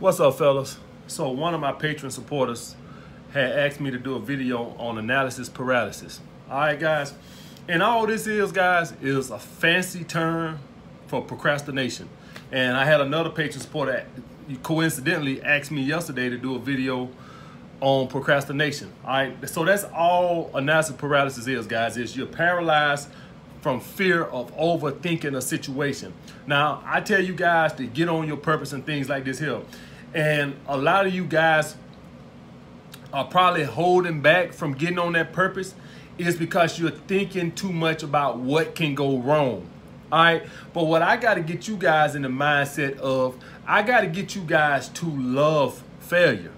What's up, fellas? So, one of my Patreon supporters had asked me to do a video on analysis paralysis. All right, guys. And all this is, guys, is a fancy term for procrastination. And I had another Patreon supporter coincidentally asked me yesterday to do a video on procrastination. All right. So that's all analysis paralysis is, guys. Is you're paralyzed from fear of overthinking a situation. Now, I tell you guys to get on your purpose and things like this here. And a lot of you guys are probably holding back from getting on that purpose is because you're thinking too much about what can go wrong. All right. But what I got to get you guys in the mindset of, I got to get you guys to love failure.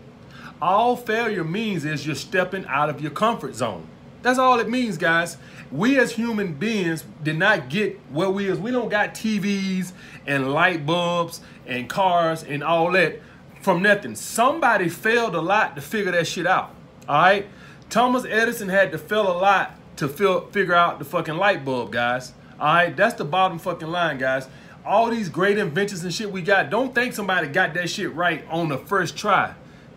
All failure means is you're stepping out of your comfort zone. That's all it means, guys. We as human beings did not get where we is. We don't got TVs and light bulbs and cars and all that from nothing. Somebody failed a lot to figure that shit out. All right. Thomas Edison had to fail a lot to feel, figure out the fucking light bulb, guys. All right. That's the bottom fucking line, guys. All these great inventions and shit we got, don't think somebody got that shit right on the first try.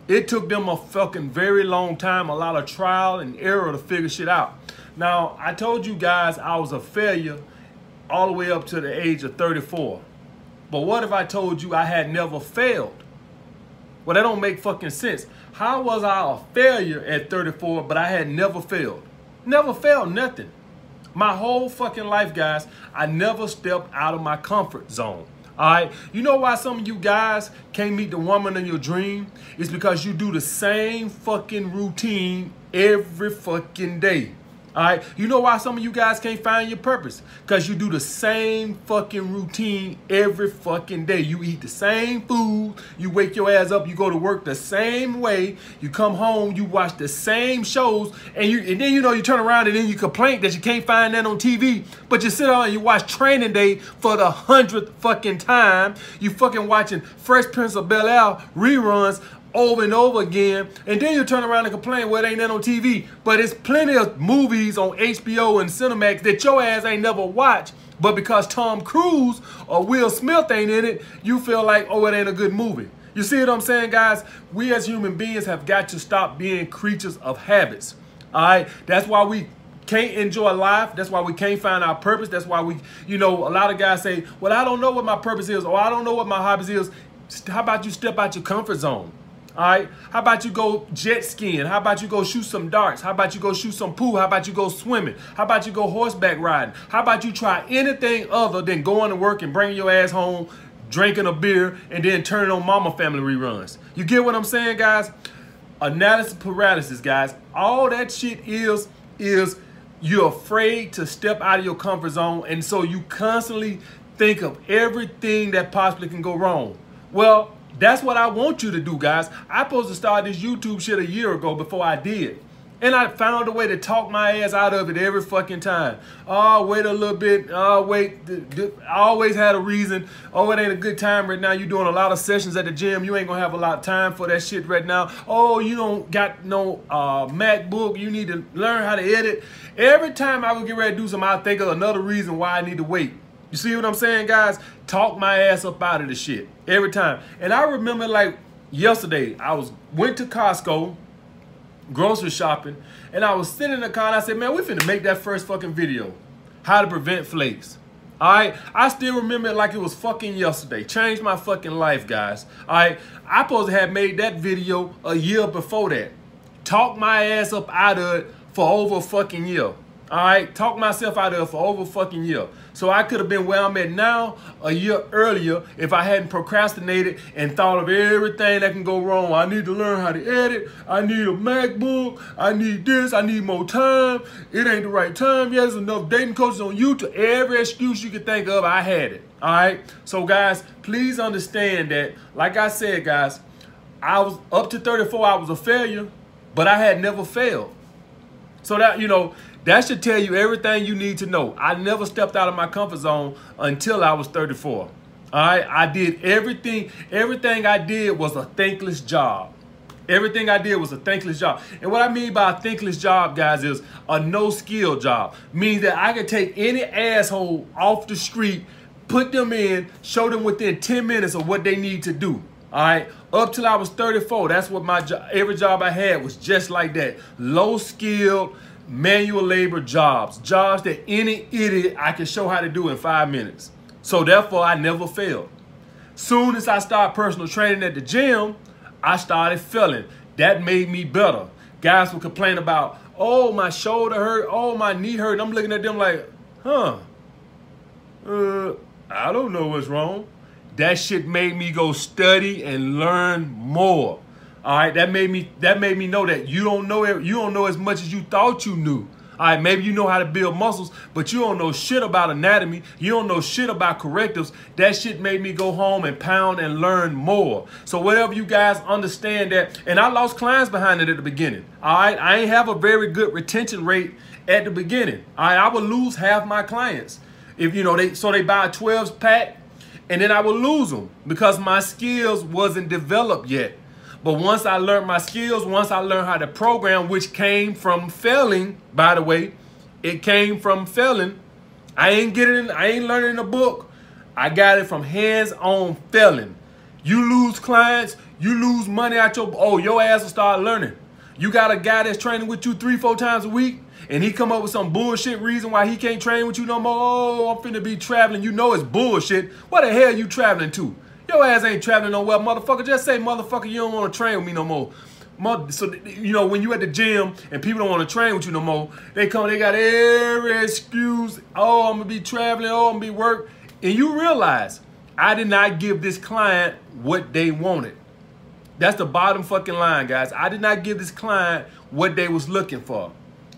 It took them a fucking very long time, a lot of trial and error to figure shit out. Now, I told you guys I was a failure all the way up to the age of 34. But what if I told you I had never failed? Well, that don't make fucking sense. How was I a failure at 34, but I had never failed? Never failed nothing. My whole fucking life, guys, I never stepped out of my comfort zone. All right. You know why some of you guys can't meet the woman in your dream? It's because you do the same fucking routine every fucking day. All right. You know why some of you guys can't find your purpose? Because you do the same fucking routine every fucking day. You eat the same food. You wake your ass up. You go to work the same way. You come home. You watch the same shows. And you and then you know you turn around and then you complain that you can't find that on TV. But you sit on and you watch Training Day for the hundredth fucking time. You fucking watching Fresh Prince of Bel Air reruns over and over again, and then you turn around and complain, well, it ain't that on TV. But it's plenty of movies on HBO and Cinemax that your ass ain't never watched. But because Tom Cruise or Will Smith ain't in it, you feel like, oh, it ain't a good movie. You see what I'm saying, guys? We as human beings have got to stop being creatures of habits. All right? That's why we can't enjoy life. That's why we can't find our purpose. That's why we, you know, a lot of guys say, well, I don't know what my purpose is or I don't know what my hobbies is. How about you step out your comfort zone? All right. How about you go jet skiing? How about you go shoot some darts? How about you go shoot some pool? How about you go swimming? How about you go horseback riding? How about you try anything other than going to work and bringing your ass home, drinking a beer, and then turning on Mama Family reruns? You get what I'm saying, guys? Analysis paralysis, guys. All that shit is is you're afraid to step out of your comfort zone, and so you constantly think of everything that possibly can go wrong. Well, that's what I want you to do, guys. I supposed to start this YouTube shit a year ago before I did. And I found a way to talk my ass out of it every fucking time. Oh, wait a little bit. Oh, wait. I always had a reason. Oh, it ain't a good time right now. You're doing a lot of sessions at the gym. You ain't gonna have a lot of time for that shit right now. Oh, you don't got no uh, MacBook. You need to learn how to edit. Every time I would get ready to do something, I think of another reason why I need to wait. You see what I'm saying, guys? Talk my ass up out of the shit every time. And I remember like yesterday, I was went to Costco, grocery shopping, and I was sitting in the car and I said, man, we finna make that first fucking video. How to prevent flakes. Alright? I still remember it like it was fucking yesterday. Changed my fucking life, guys. Alright? I supposed to have made that video a year before that. Talk my ass up out of it for over a fucking year. All right, talk myself out of it for over a fucking year. So I could have been where I'm at now a year earlier if I hadn't procrastinated and thought of everything that can go wrong. I need to learn how to edit. I need a MacBook. I need this. I need more time. It ain't the right time. Yeah, there's enough dating coaches on YouTube. Every excuse you can think of, I had it. All right. So guys, please understand that, like I said, guys, I was up to 34. I was a failure, but I had never failed. So that you know that should tell you everything you need to know. I never stepped out of my comfort zone until I was 34. All right, I did everything. Everything I did was a thankless job. Everything I did was a thankless job. And what I mean by a thankless job, guys, is a no skill job. Means that I could take any asshole off the street, put them in, show them within 10 minutes of what they need to do. All right. Up till I was 34, that's what my job, every job I had was just like that. Low skilled, manual labor jobs. Jobs that any idiot I can show how to do in five minutes. So therefore, I never failed. Soon as I started personal training at the gym, I started feeling. That made me better. Guys would complain about, oh, my shoulder hurt, oh, my knee hurt. I'm looking at them like, huh, uh, I don't know what's wrong. That shit made me go study and learn more. All right, that made me that made me know that you don't know you don't know as much as you thought you knew. All right, maybe you know how to build muscles, but you don't know shit about anatomy. You don't know shit about correctives. That shit made me go home and pound and learn more. So whatever you guys understand that, and I lost clients behind it at the beginning. All right, I ain't have a very good retention rate at the beginning. All right, I would lose half my clients if you know they so they buy a 12 pack, and then I would lose them because my skills wasn't developed yet. But once I learned my skills, once I learned how to program, which came from failing, by the way, it came from failing. I ain't getting, I ain't learning in a book. I got it from hands-on failing. You lose clients, you lose money out your, oh, your ass will start learning. You got a guy that's training with you three, four times a week, and he come up with some bullshit reason why he can't train with you no more. Oh, I'm finna be traveling. You know it's bullshit. What the hell you traveling to? Your ass ain't traveling nowhere, motherfucker. Just say, motherfucker, you don't want to train with me no more. So, you know, when you at the gym and people don't want to train with you no more, they come, they got every excuse. Oh, I'm to be traveling. Oh, I'm to be work. And you realize I did not give this client what they wanted. That's the bottom fucking line, guys. I did not give this client what they was looking for.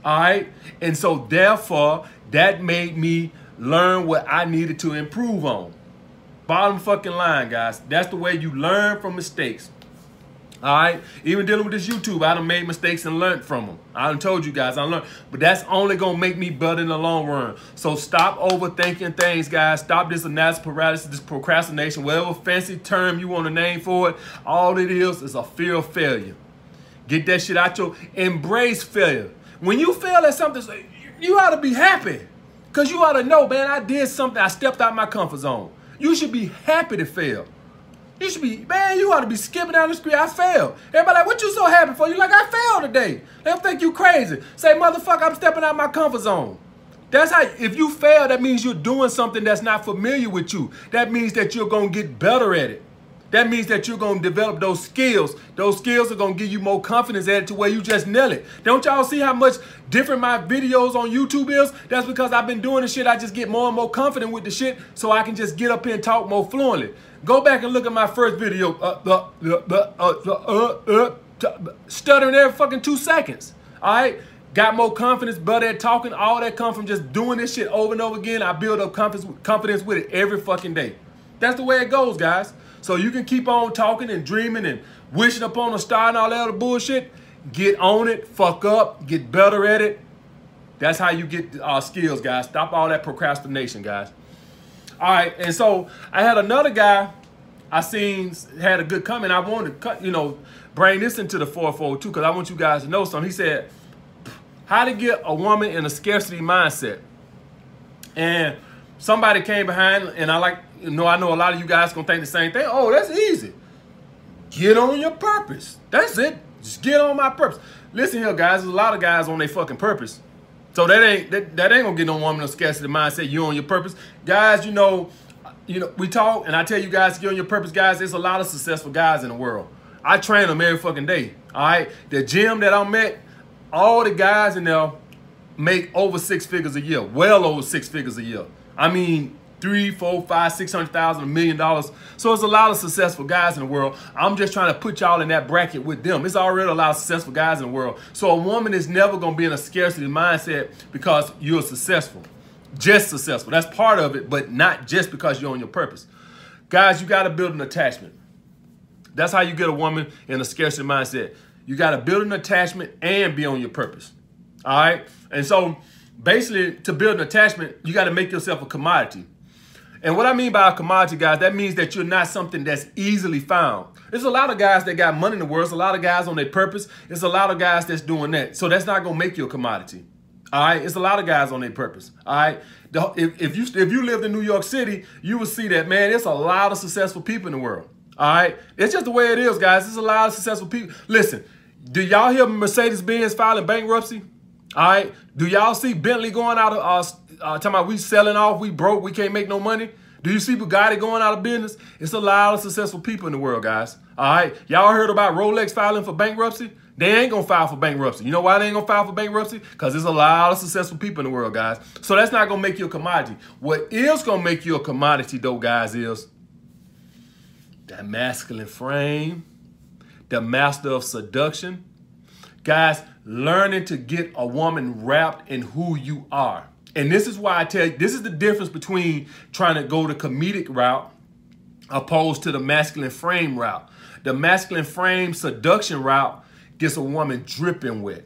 All right? And so, therefore, that made me learn what I needed to improve on. Bottom fucking line, guys. That's the way you learn from mistakes. All right. Even dealing with this YouTube, I done made mistakes and learned from them. I done told you guys I learned, but that's only gonna make me better in the long run. So stop overthinking things, guys. Stop this analysis paralysis, this procrastination, whatever fancy term you want to name for it. All it is is a fear of failure. Get that shit out your embrace failure. When you fail at something, you ought to be happy. Cause you ought to know, man, I did something. I stepped out my comfort zone. You should be happy to fail. You should be, man, you ought to be skipping down the street. I failed. Everybody like, what you so happy for? You like, I failed today. They'll think you crazy. Say, motherfucker, I'm stepping out my comfort zone. That's how, if you fail, that means you're doing something that's not familiar with you. That means that you're going to get better at it. That means that you're going to develop those skills. Those skills are going to give you more confidence at it to where you just nail it. Don't y'all see how much different my videos on YouTube is? That's because I've been doing the shit. I just get more and more confident with the shit so I can just get up here and talk more fluently. Go back and look at my first video. Uh, uh, uh, uh, uh, uh stuttering every fucking two seconds. All right? Got more confidence, better at talking. All that come from just doing this shit over and over again. I build up confidence, confidence with it every fucking day. That's the way it goes, guys. So you can keep on talking and dreaming and wishing upon a star and all that other bullshit. Get on it, fuck up, get better at it. That's how you get uh, skills, guys. Stop all that procrastination, guys. All right, and so I had another guy I seen had a good comment. I wanted to cut, you know, bring this into the 442 because I want you guys to know something. He said, how to get a woman in a scarcity mindset. And somebody came behind, and I like you know, I know a lot of you guys gonna think the same thing. Oh, that's easy. Get on your purpose. That's it. Just get on my purpose. Listen here, guys. There's a lot of guys on their fucking purpose. So that ain't that, that ain't gonna get no woman no scarcity mindset. You on your purpose, guys. You know, you know we talk, and I tell you guys, get on your purpose, guys. There's a lot of successful guys in the world. I train them every fucking day. All right, the gym that I'm at, all the guys in there make over six figures a year, well over six figures a year. I mean, three, four, five, six hundred thousand, a million dollars. So it's a lot of successful guys in the world. I'm just trying to put y'all in that bracket with them. It's already a lot of successful guys in the world. So a woman is never gonna be in a scarcity mindset because you're successful. Just successful. That's part of it, but not just because you're on your purpose. Guys, you gotta build an attachment. That's how you get a woman in a scarcity mindset. You gotta build an attachment and be on your purpose. All right? And so basically to build an attachment, you gotta make yourself a commodity. And what I mean by a commodity, guys, that means that you're not something that's easily found. There's a lot of guys that got money in the world. There's a lot of guys on their purpose. There's a lot of guys that's doing that. So that's not gonna make you a commodity. All right, it's a lot of guys on their purpose. All right, if, if you if you lived in New York City, you would see that man. There's a lot of successful people in the world. All right, it's just the way it is, guys. There's a lot of successful people. Listen, do y'all hear Mercedes Benz filing bankruptcy? All right, do y'all see Bentley going out of uh, uh talking about we selling off, we broke, we can't make no money? Do you see Bugatti going out of business? It's a lot of successful people in the world, guys. All right, y'all heard about Rolex filing for bankruptcy? They ain't gonna file for bankruptcy. You know why they ain't gonna file for bankruptcy? Because there's a lot of successful people in the world, guys. So that's not gonna make you a commodity. What is gonna make you a commodity, though, guys, is that masculine frame, the master of seduction. Guys, learning to get a woman wrapped in who you are. And this is why I tell you, this is the difference between trying to go the comedic route opposed to the masculine frame route. The masculine frame seduction route gets a woman dripping wet.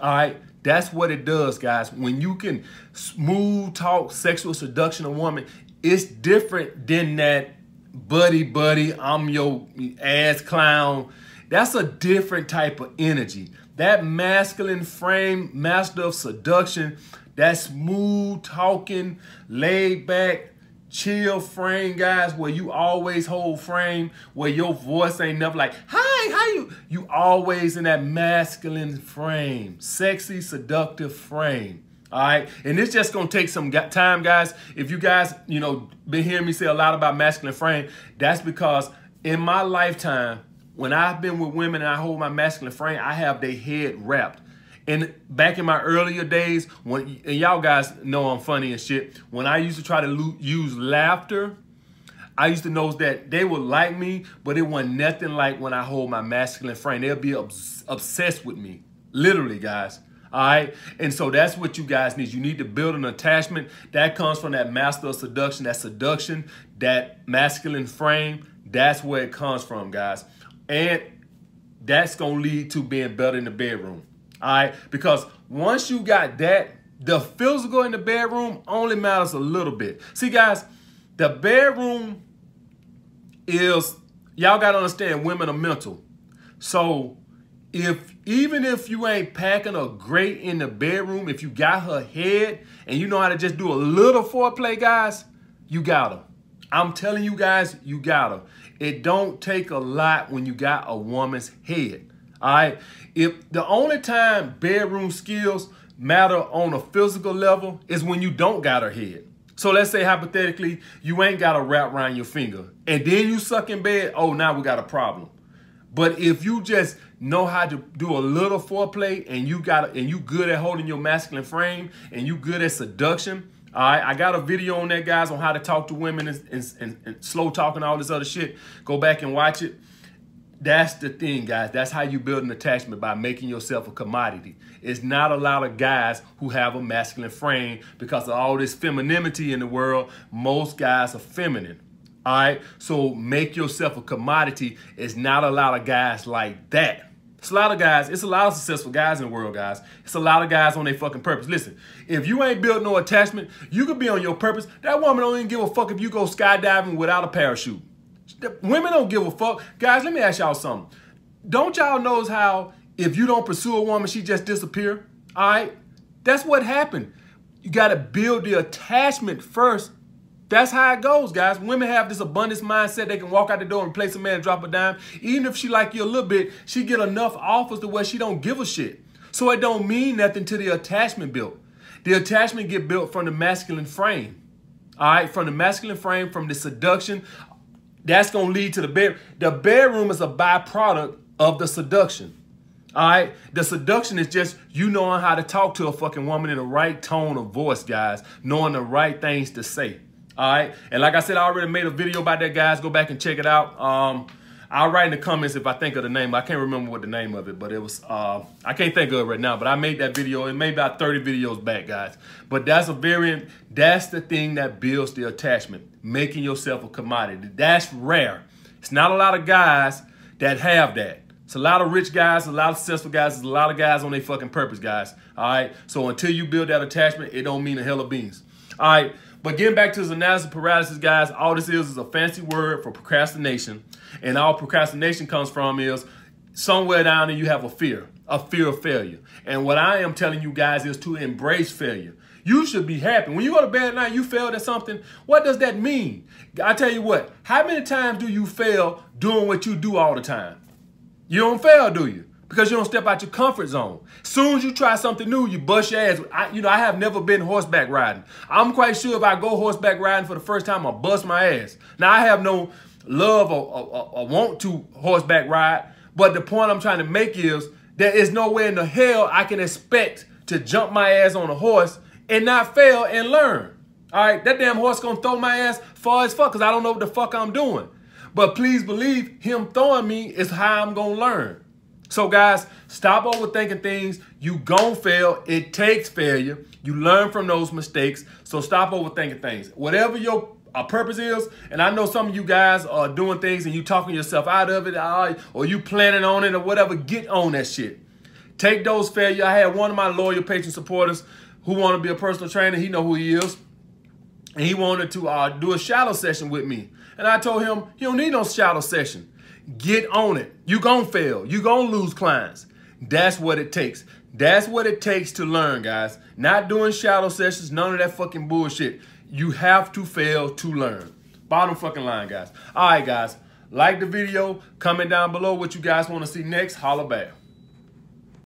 All right, that's what it does, guys. When you can smooth talk sexual seduction a woman, it's different than that buddy buddy, I'm your ass clown. That's a different type of energy. That masculine frame, master of seduction, that smooth talking, laid back, chill frame, guys, where you always hold frame, where your voice ain't never like, hi, how you? You always in that masculine frame, sexy, seductive frame. All right, and it's just gonna take some time, guys. If you guys, you know, been hearing me say a lot about masculine frame, that's because in my lifetime, when I've been with women and I hold my masculine frame, I have their head wrapped. And back in my earlier days, when and y'all guys know I'm funny and shit, when I used to try to use laughter, I used to know that they would like me, but it wasn't nothing like when I hold my masculine frame. They'll be obs- obsessed with me, literally, guys. All right. And so that's what you guys need. You need to build an attachment that comes from that master of seduction, that seduction, that masculine frame. That's where it comes from, guys. And that's going to lead to being better in the bedroom. All right. Because once you got that, the physical in the bedroom only matters a little bit. See, guys, the bedroom is, y'all got to understand, women are mental. So if even if you ain't packing a great in the bedroom, if you got her head and you know how to just do a little foreplay, guys, you got her. I'm telling you guys, you got her. It don't take a lot when you got a woman's head. All right. If the only time bedroom skills matter on a physical level is when you don't got her head. So let's say hypothetically, you ain't got a wrap around your finger and then you suck in bed. Oh, now we got a problem. But if you just know how to do a little foreplay and you got and you good at holding your masculine frame and you good at seduction, all right, I got a video on that, guys, on how to talk to women and, and, and, and slow talking, all this other shit. Go back and watch it. That's the thing, guys. That's how you build an attachment by making yourself a commodity. It's not a lot of guys who have a masculine frame because of all this femininity in the world. Most guys are feminine. All right. So make yourself a commodity. It's not a lot of guys like that. It's a lot of guys. It's a lot of successful guys in the world, guys. It's a lot of guys on their fucking purpose. Listen, if you ain't built no attachment, you could be on your purpose. That woman don't even give a fuck if you go skydiving without a parachute. Women don't give a fuck. Guys, let me ask y'all something. Don't y'all knows how if you don't pursue a woman, she just disappear? All right? That's what happened. You got to build the attachment first. That's how it goes, guys. Women have this abundance mindset. They can walk out the door and replace a man and drop a dime. Even if she like you a little bit, she get enough offers to where she don't give a shit. So it don't mean nothing to the attachment built. The attachment get built from the masculine frame. All right, from the masculine frame, from the seduction, that's going to lead to the bed. The bedroom is a byproduct of the seduction. All right. The seduction is just you knowing how to talk to a fucking woman in the right tone of voice, guys, knowing the right things to say. All right. And like I said, I already made a video about that, guys. Go back and check it out. Um, I'll write in the comments if I think of the name. I can't remember what the name of it, but it was, uh, I can't think of it right now, but I made that video. It made about 30 videos back, guys. But that's a variant. That's the thing that builds the attachment, making yourself a commodity. That's rare. It's not a lot of guys that have that. It's a lot of rich guys, a lot of successful guys, a lot of guys on their fucking purpose, guys. All right. So until you build that attachment, it don't mean a hell of beans. All right. But getting back to this analysis paralysis, guys, all this is is a fancy word for procrastination. And all procrastination comes from is somewhere down there you have a fear, a fear of failure. And what I am telling you guys is to embrace failure. You should be happy. When you go to bed at night, you failed at something. What does that mean? I tell you what, how many times do you fail doing what you do all the time? You don't fail, do you? Because you don't step out your comfort zone. Soon as you try something new, you bust your ass. I, you know, I have never been horseback riding. I'm quite sure if I go horseback riding for the first time, I'll bust my ass. Now, I have no love or, or, or want to horseback ride, but the point I'm trying to make is there is nowhere in the hell I can expect to jump my ass on a horse and not fail and learn. All right, that damn horse gonna throw my ass far as fuck because I don't know what the fuck I'm doing. But please believe him throwing me is how I'm gonna learn. So guys, stop overthinking things. You gon' fail. It takes failure. You learn from those mistakes. So stop overthinking things. Whatever your uh, purpose is, and I know some of you guys are doing things and you talking yourself out of it, uh, or you planning on it or whatever, get on that shit. Take those failures. I had one of my loyal Patreon supporters who want to be a personal trainer. He know who he is. And he wanted to uh, do a shadow session with me. And I told him, he don't need no shadow session. Get on it. You gonna fail. You gonna lose clients. That's what it takes. That's what it takes to learn, guys. Not doing shadow sessions, none of that fucking bullshit. You have to fail to learn. Bottom fucking line, guys. All right, guys. Like the video. Comment down below what you guys want to see next. Holla back.